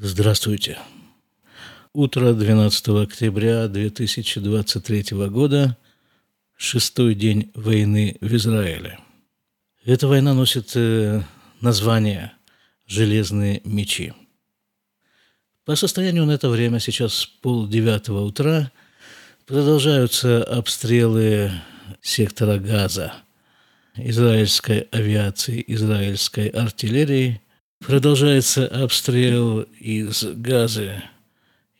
Здравствуйте. Утро 12 октября 2023 года, шестой день войны в Израиле. Эта война носит э, название «Железные мечи». По состоянию на это время, сейчас пол девятого утра, продолжаются обстрелы сектора Газа израильской авиации, израильской артиллерии – Продолжается обстрел из газа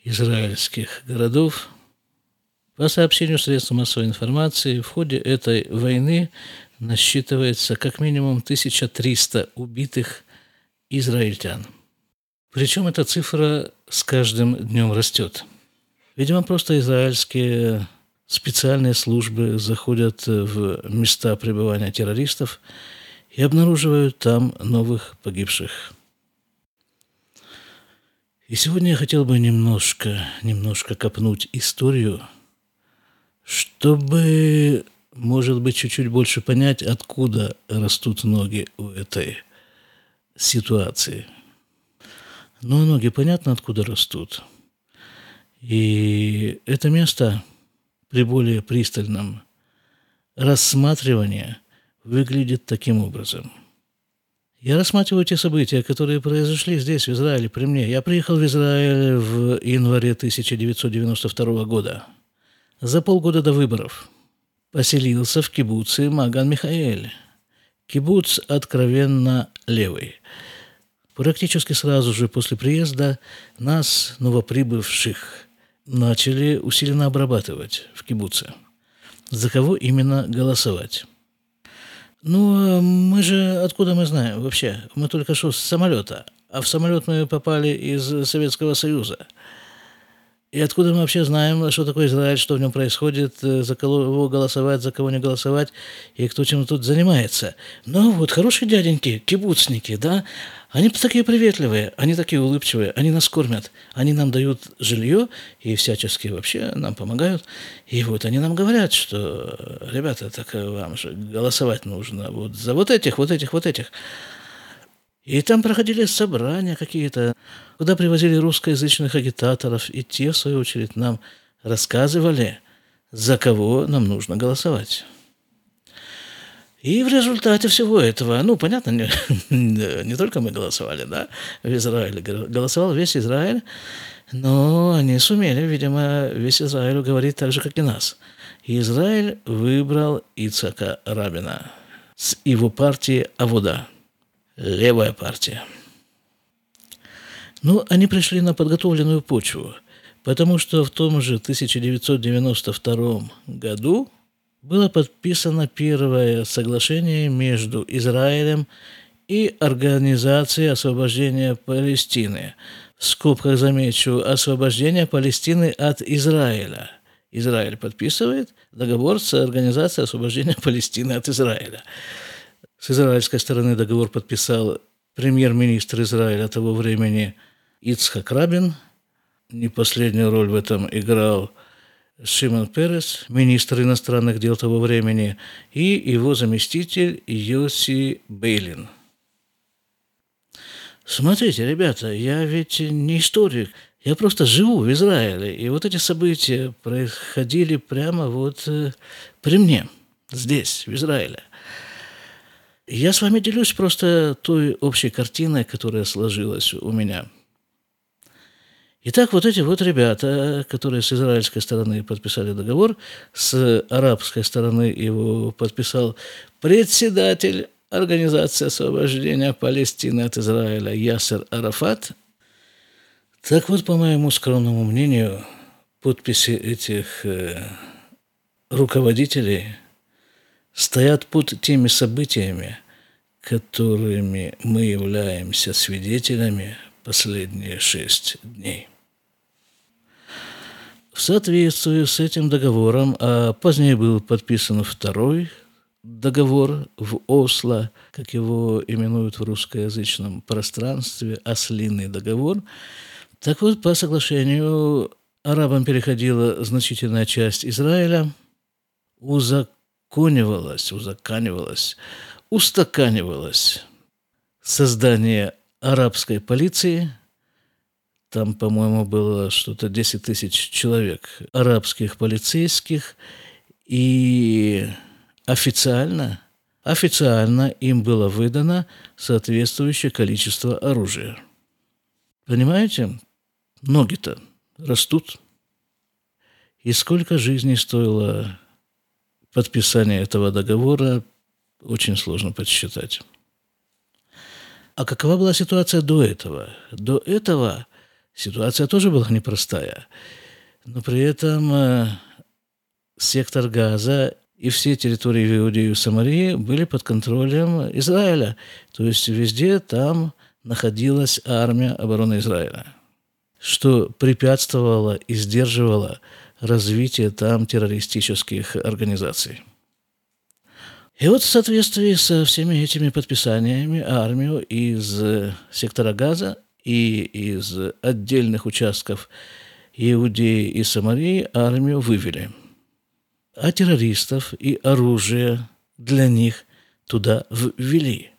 израильских городов. По сообщению средств массовой информации, в ходе этой войны насчитывается как минимум 1300 убитых израильтян. Причем эта цифра с каждым днем растет. Видимо, просто израильские специальные службы заходят в места пребывания террористов и обнаруживают там новых погибших. И сегодня я хотел бы немножко, немножко копнуть историю, чтобы, может быть, чуть-чуть больше понять, откуда растут ноги у этой ситуации. Но ноги понятно, откуда растут. И это место при более пристальном рассматривании – выглядит таким образом. Я рассматриваю те события, которые произошли здесь, в Израиле, при мне. Я приехал в Израиль в январе 1992 года, за полгода до выборов. Поселился в кибуце Маган Михаэль. Кибуц откровенно левый. Практически сразу же после приезда нас, новоприбывших, начали усиленно обрабатывать в кибуце. За кого именно голосовать? Ну, мы же, откуда мы знаем вообще? Мы только что с самолета. А в самолет мы попали из Советского Союза. И откуда мы вообще знаем, что такое Израиль, что в нем происходит, э, за кого голосовать, за кого не голосовать, и кто чем тут занимается. Ну вот, хорошие дяденьки, кибуцники, да, они такие приветливые, они такие улыбчивые, они нас кормят, они нам дают жилье и всячески вообще нам помогают. И вот они нам говорят, что, ребята, так вам же голосовать нужно вот за вот этих, вот этих, вот этих. И там проходили собрания какие-то, куда привозили русскоязычных агитаторов, и те, в свою очередь, нам рассказывали, за кого нам нужно голосовать. И в результате всего этого, ну, понятно, не, не только мы голосовали, да, в Израиле, голосовал весь Израиль, но они сумели, видимо, весь Израиль говорить так же, как и нас. И Израиль выбрал Ицака Рабина с его партии Авуда – левая партия. Ну, они пришли на подготовленную почву, потому что в том же 1992 году было подписано первое соглашение между Израилем и Организацией освобождения Палестины. В скобках замечу освобождение Палестины от Израиля. Израиль подписывает договор с Организацией освобождения Палестины от Израиля. С израильской стороны договор подписал премьер-министр Израиля того времени Ицхак Рабин. Не последнюю роль в этом играл Шимон Перес, министр иностранных дел того времени, и его заместитель Йоси Бейлин. Смотрите, ребята, я ведь не историк, я просто живу в Израиле, и вот эти события происходили прямо вот э, при мне, здесь, в Израиле. Я с вами делюсь просто той общей картиной, которая сложилась у меня. Итак, вот эти вот ребята, которые с израильской стороны подписали договор, с арабской стороны его подписал председатель Организации освобождения Палестины от Израиля Ясер Арафат. Так вот, по моему скромному мнению, подписи этих э, руководителей – стоят под теми событиями, которыми мы являемся свидетелями последние шесть дней. В соответствии с этим договором, а позднее был подписан второй договор в Осло, как его именуют в русскоязычном пространстве, ослиный договор. Так вот, по соглашению арабам переходила значительная часть Израиля, узак узаконивалось, узаканивалось, устаканивалось создание арабской полиции там, по-моему, было что-то 10 тысяч человек, арабских полицейских, и официально, официально им было выдано соответствующее количество оружия. Понимаете? Ноги-то растут. И сколько жизней стоило подписание этого договора, очень сложно подсчитать. А какова была ситуация до этого? До этого ситуация тоже была непростая. Но при этом э, сектор Газа и все территории в Иудеи и Самарии были под контролем Израиля. То есть везде там находилась армия обороны Израиля, что препятствовало и сдерживало развитие там террористических организаций. И вот в соответствии со всеми этими подписаниями армию из сектора Газа и из отдельных участков Иудеи и Самарии армию вывели. А террористов и оружие для них туда ввели.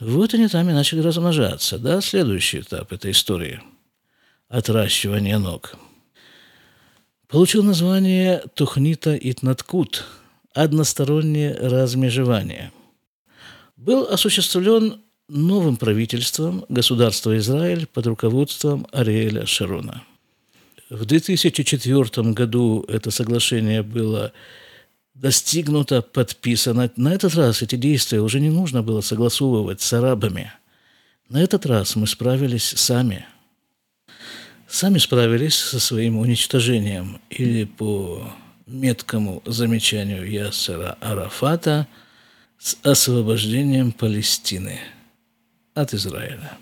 Вот они там и начали размножаться. Да, следующий этап этой истории – отращивание ног. Получил название Тухнита Итнаткут – одностороннее размежевание. Был осуществлен новым правительством государства Израиль под руководством Ариэля Шарона. В 2004 году это соглашение было достигнуто, подписано. На этот раз эти действия уже не нужно было согласовывать с арабами. На этот раз мы справились сами. Сами справились со своим уничтожением или по меткому замечанию Ясера Арафата с освобождением Палестины – от Израиля.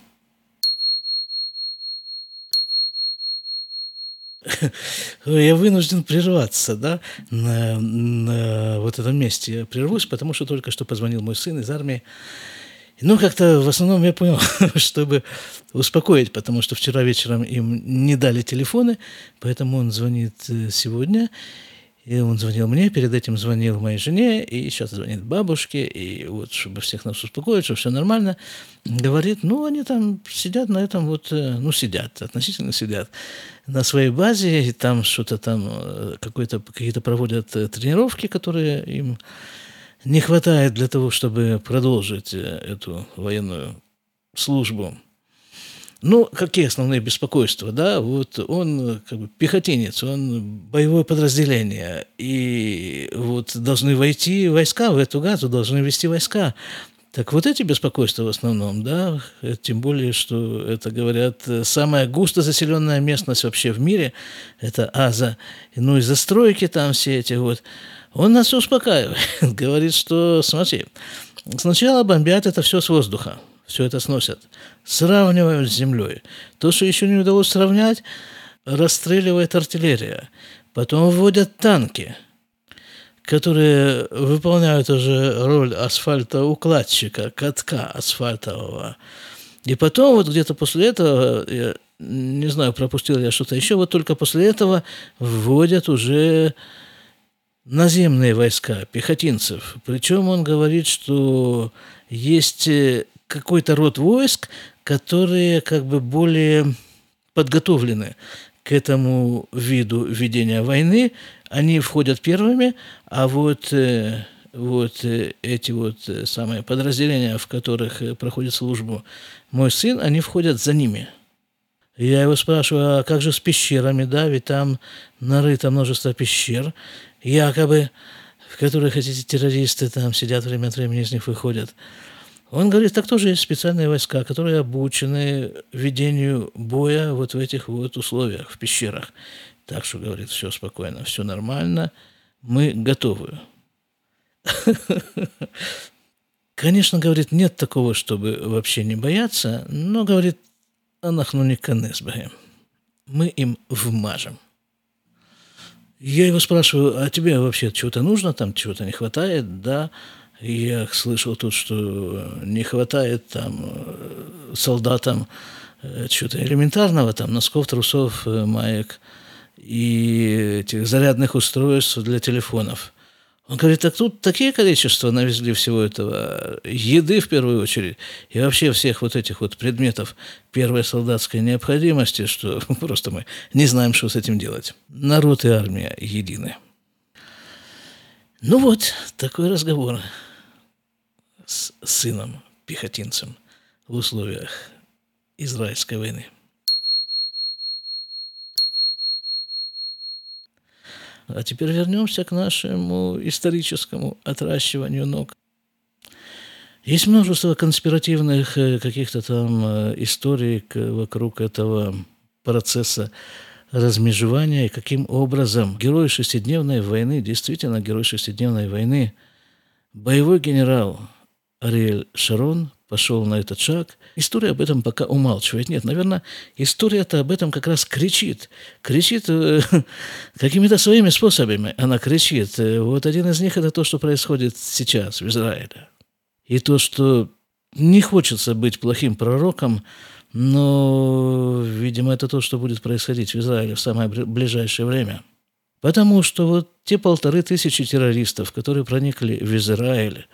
Я вынужден прерваться, да, на, на вот этом месте. Я прервусь, потому что только что позвонил мой сын из армии. Ну, как-то в основном я понял, чтобы успокоить, потому что вчера вечером им не дали телефоны, поэтому он звонит э, сегодня. И он звонил мне, перед этим звонил моей жене, и сейчас звонит бабушке, и вот, чтобы всех нас успокоить, что все нормально, говорит, ну, они там сидят на этом вот, э, ну, сидят, относительно сидят на своей базе, и там что-то там, э, какие-то проводят э, тренировки, которые им не хватает для того, чтобы продолжить эту военную службу. Ну, какие основные беспокойства, да? Вот он как бы пехотинец, он боевое подразделение, и вот должны войти войска в эту газу, должны вести войска. Так вот эти беспокойства в основном, да, тем более, что это, говорят, самая густо заселенная местность вообще в мире, это Аза, ну и застройки там все эти вот. Он нас успокаивает, говорит, что, смотри, сначала бомбят это все с воздуха, все это сносят. Сравнивают с землей. То, что еще не удалось сравнять, расстреливает артиллерия. Потом вводят танки, которые выполняют уже роль асфальтоукладчика, катка асфальтового. И потом вот где-то после этого, я не знаю, пропустил я что-то еще, вот только после этого вводят уже наземные войска, пехотинцев. Причем он говорит, что есть какой-то род войск, которые как бы более подготовлены к этому виду ведения войны. Они входят первыми, а вот, э, вот э, эти вот э, самые подразделения, в которых проходит службу мой сын, они входят за ними. Я его спрашиваю, а как же с пещерами, да, ведь там нарыто множество пещер, якобы, в которых эти террористы там сидят время от времени, из них выходят. Он говорит, так тоже есть специальные войска, которые обучены ведению боя вот в этих вот условиях, в пещерах. Так что, говорит, все спокойно, все нормально, мы готовы. Конечно, говорит, нет такого, чтобы вообще не бояться, но, говорит, анахну не канесбаем. Мы им вмажем. Я его спрашиваю, а тебе вообще чего-то нужно, там чего-то не хватает? Да. Я слышал тут, что не хватает там э, солдатам э, чего-то элементарного, там носков, трусов, э, маек и этих зарядных устройств для телефонов. Он говорит, так тут такие количества навезли всего этого, еды в первую очередь, и вообще всех вот этих вот предметов первой солдатской необходимости, что просто мы не знаем, что с этим делать. Народ и армия едины. Ну вот, такой разговор с сыном, пехотинцем в условиях израильской войны. А теперь вернемся к нашему историческому отращиванию ног. Есть множество конспиративных э, каких-то там э, историй вокруг этого процесса размежевания и каким образом герой шестидневной войны, действительно герой шестидневной войны, боевой генерал Ариэль Шарон пошел на этот шаг. История об этом пока умалчивает. Нет, наверное, история-то об этом как раз кричит. Кричит э, какими-то своими способами. Она кричит. Э, вот один из них – это то, что происходит сейчас в Израиле. И то, что не хочется быть плохим пророком, но, видимо, это то, что будет происходить в Израиле в самое ближайшее время. Потому что вот те полторы тысячи террористов, которые проникли в Израиль,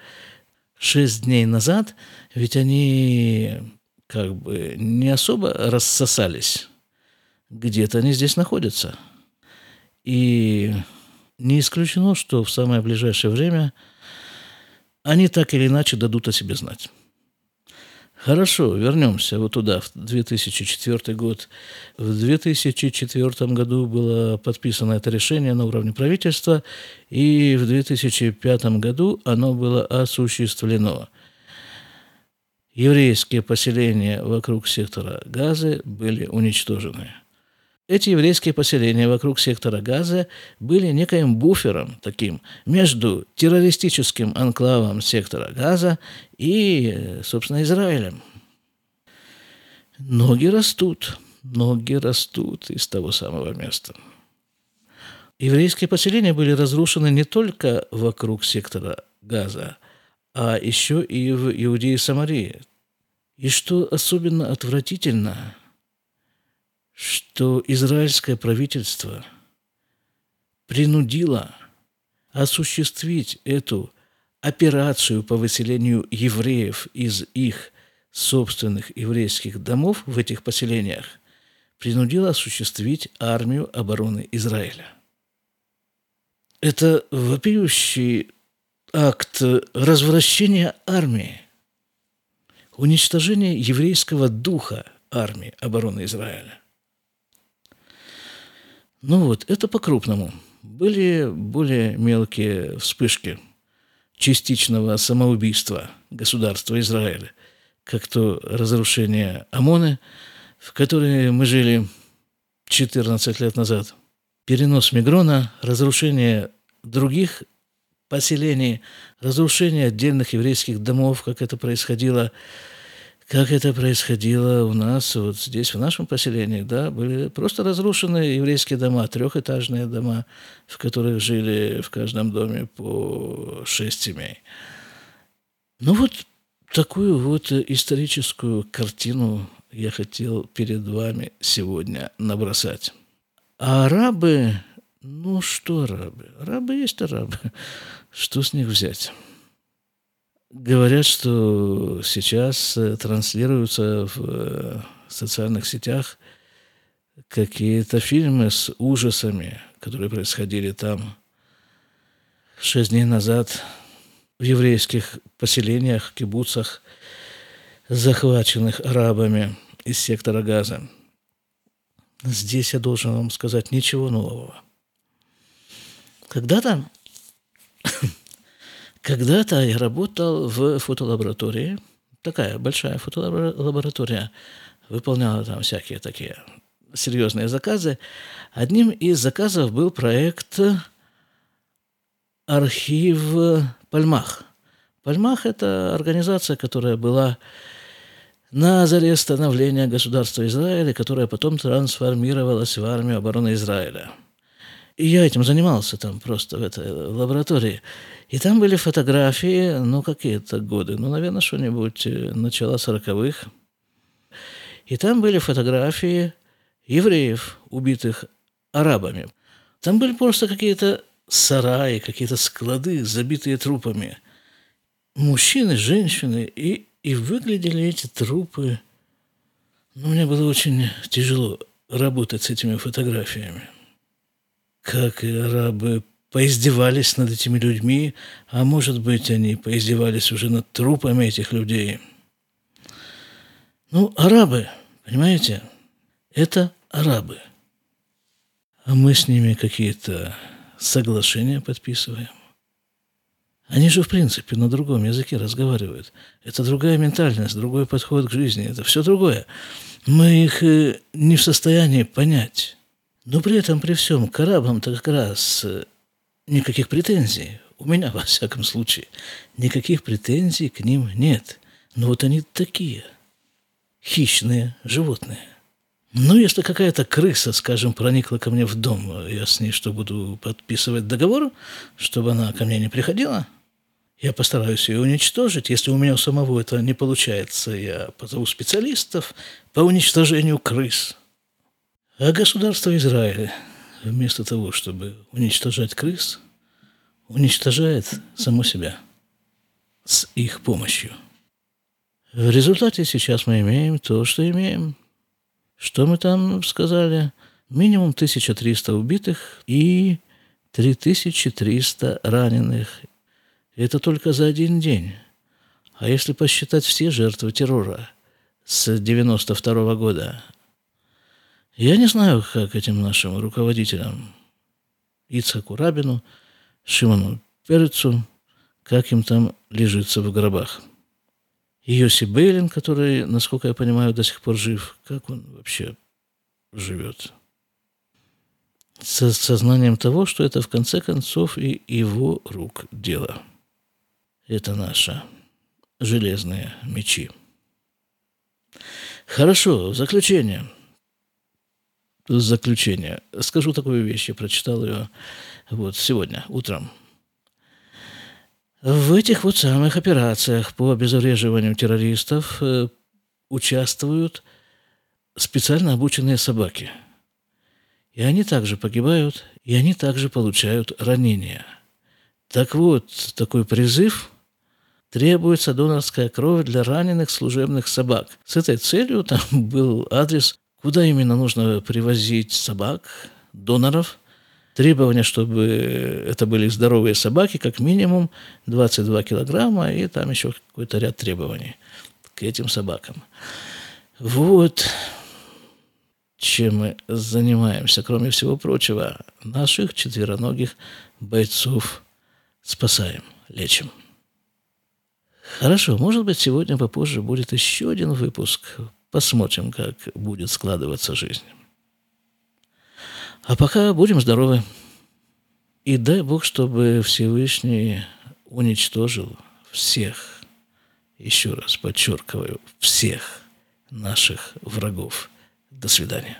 шесть дней назад, ведь они как бы не особо рассосались. Где-то они здесь находятся. И не исключено, что в самое ближайшее время они так или иначе дадут о себе знать. Хорошо, вернемся вот туда, в 2004 год. В 2004 году было подписано это решение на уровне правительства, и в 2005 году оно было осуществлено. Еврейские поселения вокруг сектора Газы были уничтожены. Эти еврейские поселения вокруг сектора Газа были некоим буфером таким между террористическим анклавом сектора Газа и, собственно, Израилем. Ноги растут, ноги растут из того самого места. Еврейские поселения были разрушены не только вокруг сектора Газа, а еще и в Иудее и Самарии. И что особенно отвратительно – что израильское правительство принудило осуществить эту операцию по выселению евреев из их собственных еврейских домов в этих поселениях, принудило осуществить армию обороны Израиля. Это вопиющий акт развращения армии, уничтожения еврейского духа армии обороны Израиля. Ну вот, это по-крупному. Были более мелкие вспышки частичного самоубийства государства Израиля, как то разрушение ОМОНа, в которой мы жили 14 лет назад, перенос Мигрона, разрушение других поселений, разрушение отдельных еврейских домов, как это происходило как это происходило у нас вот здесь, в нашем поселении, да, были просто разрушены еврейские дома, трехэтажные дома, в которых жили в каждом доме по шесть семей. Ну вот такую вот историческую картину я хотел перед вами сегодня набросать. А арабы, ну что арабы? Арабы есть арабы. Что с них взять? Говорят, что сейчас э, транслируются в э, социальных сетях какие-то фильмы с ужасами, которые происходили там шесть дней назад в еврейских поселениях, кибуцах, захваченных арабами из сектора Газа. Здесь я должен вам сказать ничего нового. Когда-то когда-то я работал в фотолаборатории, такая большая фотолаборатория, выполняла там всякие такие серьезные заказы. Одним из заказов был проект «Архив Пальмах». Пальмах – это организация, которая была на заре становления государства Израиля, которая потом трансформировалась в армию обороны Израиля – и я этим занимался там просто в этой лаборатории. И там были фотографии, ну, какие-то годы, ну, наверное, что-нибудь э, начала сороковых. И там были фотографии евреев, убитых арабами. Там были просто какие-то сараи, какие-то склады, забитые трупами. Мужчины, женщины, и, и выглядели эти трупы. Ну, мне было очень тяжело работать с этими фотографиями. Как арабы поиздевались над этими людьми, а может быть, они поиздевались уже над трупами этих людей. Ну, арабы, понимаете, это арабы. А мы с ними какие-то соглашения подписываем. Они же, в принципе, на другом языке разговаривают. Это другая ментальность, другой подход к жизни, это все другое. Мы их э, не в состоянии понять. Но при этом, при всем, к арабам-то как раз э, никаких претензий. У меня, во всяком случае, никаких претензий к ним нет. Но вот они такие, хищные животные. Ну, если какая-то крыса, скажем, проникла ко мне в дом, я с ней что, буду подписывать договор, чтобы она ко мне не приходила? Я постараюсь ее уничтожить. Если у меня у самого это не получается, я позову специалистов по уничтожению крыс. А государство Израиля вместо того, чтобы уничтожать крыс, уничтожает само себя с их помощью. В результате сейчас мы имеем то, что имеем. Что мы там сказали? Минимум 1300 убитых и 3300 раненых. Это только за один день. А если посчитать все жертвы террора с 92 года, я не знаю, как этим нашим руководителям, Ицхаку Рабину, Шимону Перецу, как им там лежится в гробах. Йоси Бейлин, который, насколько я понимаю, до сих пор жив, как он вообще живет? С сознанием того, что это в конце концов и его рук дело. Это наши железные мечи. Хорошо, в заключение – заключение. Скажу такую вещь, я прочитал ее вот сегодня утром. В этих вот самых операциях по обезвреживанию террористов э, участвуют специально обученные собаки. И они также погибают, и они также получают ранения. Так вот, такой призыв – требуется донорская кровь для раненых служебных собак. С этой целью там был адрес Куда именно нужно привозить собак, доноров? Требования, чтобы это были здоровые собаки, как минимум 22 килограмма, и там еще какой-то ряд требований к этим собакам. Вот чем мы занимаемся, кроме всего прочего, наших четвероногих бойцов спасаем, лечим. Хорошо, может быть, сегодня попозже будет еще один выпуск Посмотрим, как будет складываться жизнь. А пока будем здоровы. И дай Бог, чтобы Всевышний уничтожил всех, еще раз подчеркиваю, всех наших врагов. До свидания.